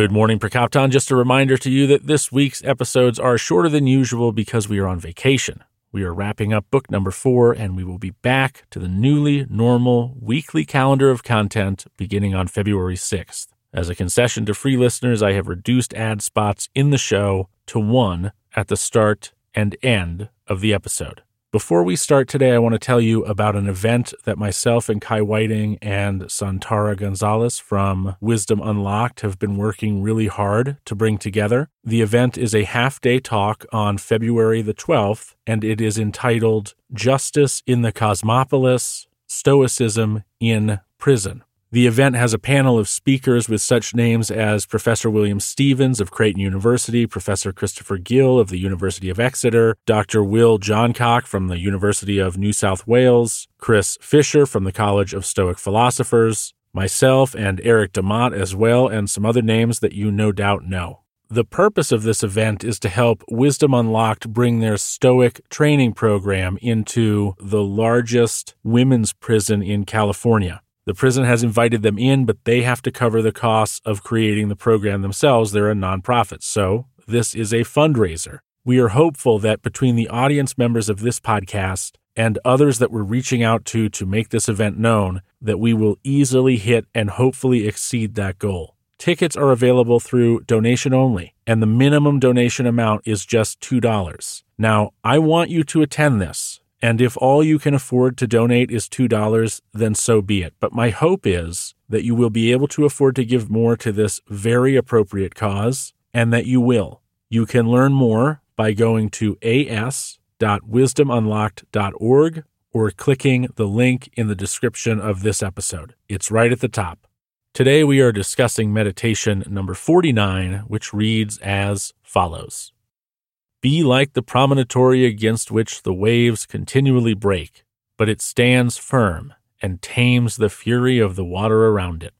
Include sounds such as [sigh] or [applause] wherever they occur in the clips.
Good morning, Prokopton. Just a reminder to you that this week's episodes are shorter than usual because we are on vacation. We are wrapping up book number four, and we will be back to the newly normal weekly calendar of content beginning on February 6th. As a concession to free listeners, I have reduced ad spots in the show to one at the start and end of the episode. Before we start today, I want to tell you about an event that myself and Kai Whiting and Santara Gonzalez from Wisdom Unlocked have been working really hard to bring together. The event is a half day talk on February the 12th, and it is entitled Justice in the Cosmopolis Stoicism in Prison. The event has a panel of speakers with such names as Professor William Stephens of Creighton University, Professor Christopher Gill of the University of Exeter, Dr. Will Johncock from the University of New South Wales, Chris Fisher from the College of Stoic Philosophers, myself and Eric DeMott as well, and some other names that you no doubt know. The purpose of this event is to help Wisdom Unlocked bring their Stoic training program into the largest women's prison in California. The prison has invited them in, but they have to cover the costs of creating the program themselves. They're a nonprofit. So this is a fundraiser. We are hopeful that between the audience members of this podcast and others that we're reaching out to to make this event known, that we will easily hit and hopefully exceed that goal. Tickets are available through donation only, and the minimum donation amount is just $2. Now, I want you to attend this. And if all you can afford to donate is $2, then so be it. But my hope is that you will be able to afford to give more to this very appropriate cause and that you will. You can learn more by going to as.wisdomunlocked.org or clicking the link in the description of this episode. It's right at the top. Today we are discussing meditation number 49, which reads as follows. Be like the promontory against which the waves continually break, but it stands firm and tames the fury of the water around it.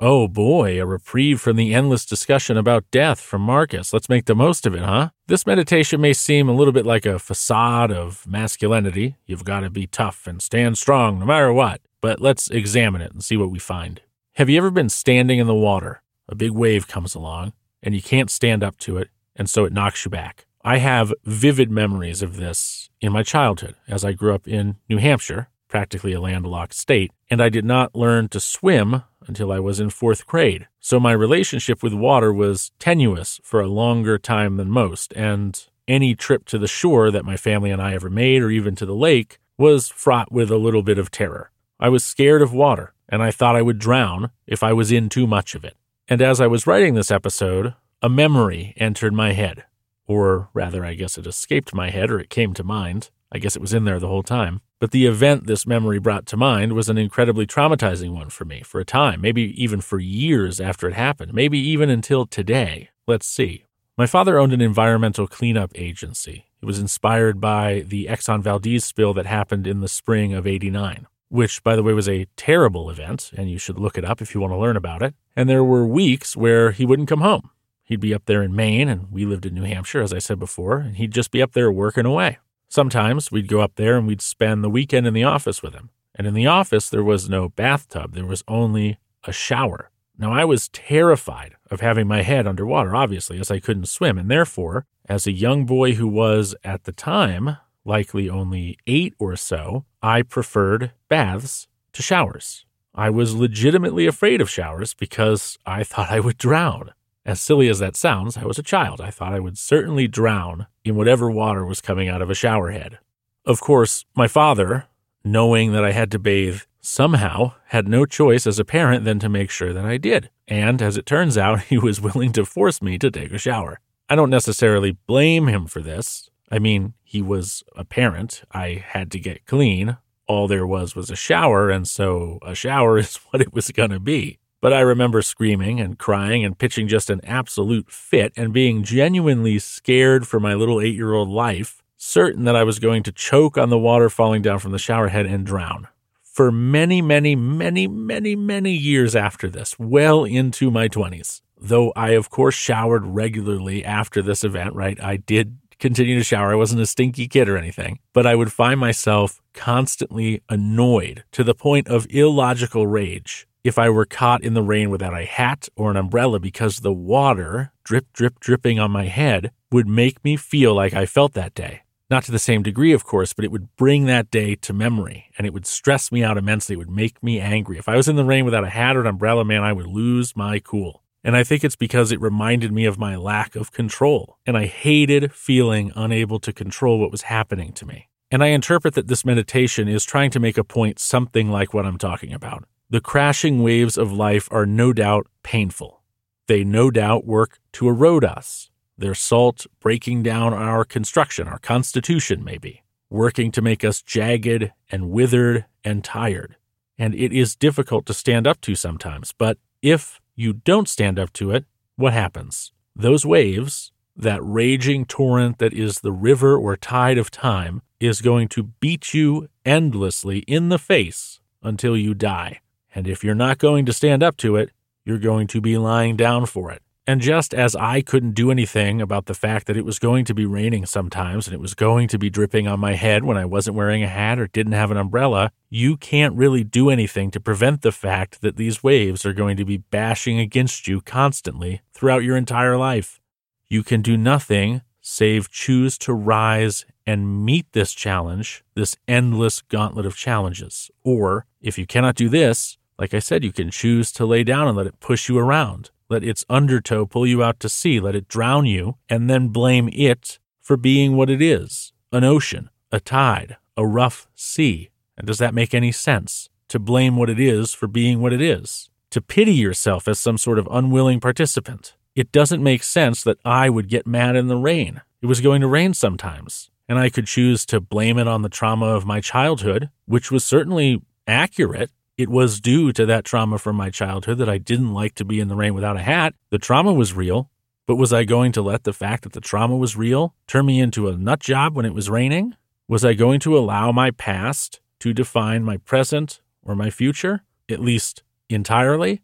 Oh boy, a reprieve from the endless discussion about death from Marcus. Let's make the most of it, huh? This meditation may seem a little bit like a facade of masculinity. You've got to be tough and stand strong no matter what. But let's examine it and see what we find. Have you ever been standing in the water? A big wave comes along, and you can't stand up to it, and so it knocks you back. I have vivid memories of this in my childhood as I grew up in New Hampshire, practically a landlocked state, and I did not learn to swim until I was in fourth grade. So my relationship with water was tenuous for a longer time than most, and any trip to the shore that my family and I ever made, or even to the lake, was fraught with a little bit of terror. I was scared of water, and I thought I would drown if I was in too much of it. And as I was writing this episode, a memory entered my head. Or rather, I guess it escaped my head or it came to mind. I guess it was in there the whole time. But the event this memory brought to mind was an incredibly traumatizing one for me for a time, maybe even for years after it happened, maybe even until today. Let's see. My father owned an environmental cleanup agency. It was inspired by the Exxon Valdez spill that happened in the spring of 89, which, by the way, was a terrible event, and you should look it up if you want to learn about it. And there were weeks where he wouldn't come home. He'd be up there in Maine, and we lived in New Hampshire, as I said before, and he'd just be up there working away. Sometimes we'd go up there and we'd spend the weekend in the office with him. And in the office, there was no bathtub, there was only a shower. Now, I was terrified of having my head underwater, obviously, as I couldn't swim. And therefore, as a young boy who was at the time likely only eight or so, I preferred baths to showers. I was legitimately afraid of showers because I [laughs] thought I would drown. As silly as that sounds, I was a child. I thought I would certainly drown in whatever water was coming out of a shower head. Of course, my father, knowing that I had to bathe somehow, had no choice as a parent than to make sure that I did. And as it turns out, [laughs] he was willing to force me to take a shower. I don't necessarily blame him for this. I mean, he was a parent. I had to get clean. All there was was a shower, and so a shower [laughs] is what it was going to be. But I remember screaming and crying and pitching just an absolute fit and being genuinely scared for my little eight year old life, certain that I was going to choke on the water falling down from the shower head and drown. For many, many, many, many, many years after this, well into my 20s. Though I, of course, showered regularly after this event, right? I did continue to shower. I wasn't a stinky kid or anything, but I would find myself constantly annoyed to the point of illogical rage if I were caught in the rain without a hat or an umbrella because the water, drip, drip, dripping on my head, would make me feel like I felt that day. Not to the same degree, of course, but it would bring that day to memory and it would stress me out immensely. It would make me angry. If I was in the rain without a hat or an umbrella, man, I would lose my cool. And I think it's because it reminded me of my lack of control. And I hated feeling unable to control what was happening to me. And I interpret that this meditation is trying to make a point something like what I'm talking about. The crashing waves of life are no doubt painful. They no doubt work to erode us. Their salt breaking down our construction, our constitution, maybe, working to make us jagged and withered and tired. And it is difficult to stand up to sometimes, but if you don't stand up to it, what happens? Those waves, that raging torrent that is the river or tide of time, is going to beat you endlessly in the face until you die. And if you're not going to stand up to it, you're going to be lying down for it. And just as I couldn't do anything about the fact that it was going to be raining sometimes and it was going to be dripping on my head when I wasn't wearing a hat or didn't have an umbrella, you can't really do anything to prevent the fact that these waves are going to be bashing against you constantly throughout your entire life. You can do nothing save choose to rise and meet this challenge, this endless gauntlet of challenges. Or, if you cannot do this, like I said, you can choose to lay down and let it push you around. Let its undertow pull you out to sea. Let it drown you, and then blame it for being what it is an ocean, a tide, a rough sea. And does that make any sense? To blame what it is for being what it is? To pity yourself as some sort of unwilling participant? It doesn't make sense that I would get mad in the rain. It was going to rain sometimes. And I could choose to blame it on the trauma of my childhood, which was certainly accurate. It was due to that trauma from my childhood that I didn't like to be in the rain without a hat. The trauma was real, but was I going to let the fact that the trauma was real turn me into a nut job when it was raining? Was I going to allow my past to define my present or my future, at least entirely?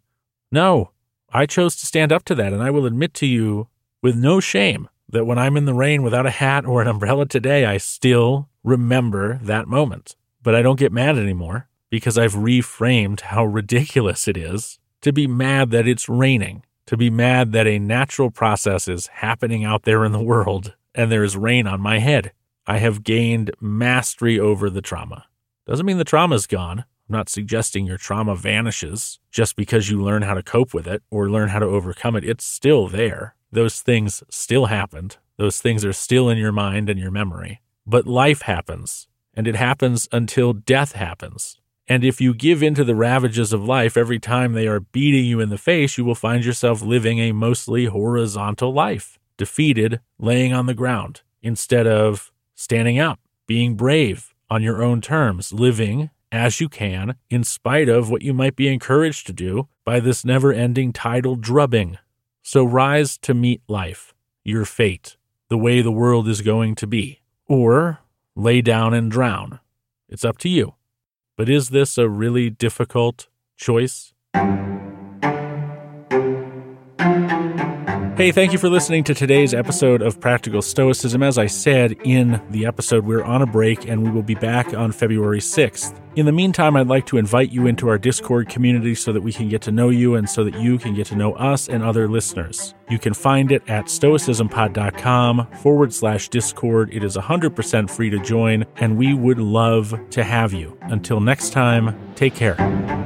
No, I chose to stand up to that, and I will admit to you with no shame that when I'm in the rain without a hat or an umbrella today, I still remember that moment. But I don't get mad anymore because I've reframed how ridiculous it is to be mad that it's raining, to be mad that a natural process is happening out there in the world and there's rain on my head. I have gained mastery over the trauma. Doesn't mean the trauma's gone. I'm not suggesting your trauma vanishes just because you learn how to cope with it or learn how to overcome it. It's still there. Those things still happened. Those things are still in your mind and your memory. But life happens, and it happens until death happens. And if you give in to the ravages of life every time they are beating you in the face, you will find yourself living a mostly horizontal life, defeated, laying on the ground, instead of standing up, being brave on your own terms, living as you can, in spite of what you might be encouraged to do by this never ending tidal drubbing. So rise to meet life, your fate, the way the world is going to be, or lay down and drown. It's up to you. But is this a really difficult choice? Hey, thank you for listening to today's episode of Practical Stoicism. As I said in the episode, we're on a break and we will be back on February 6th. In the meantime, I'd like to invite you into our Discord community so that we can get to know you and so that you can get to know us and other listeners. You can find it at stoicismpod.com forward slash Discord. It is 100% free to join, and we would love to have you. Until next time, take care.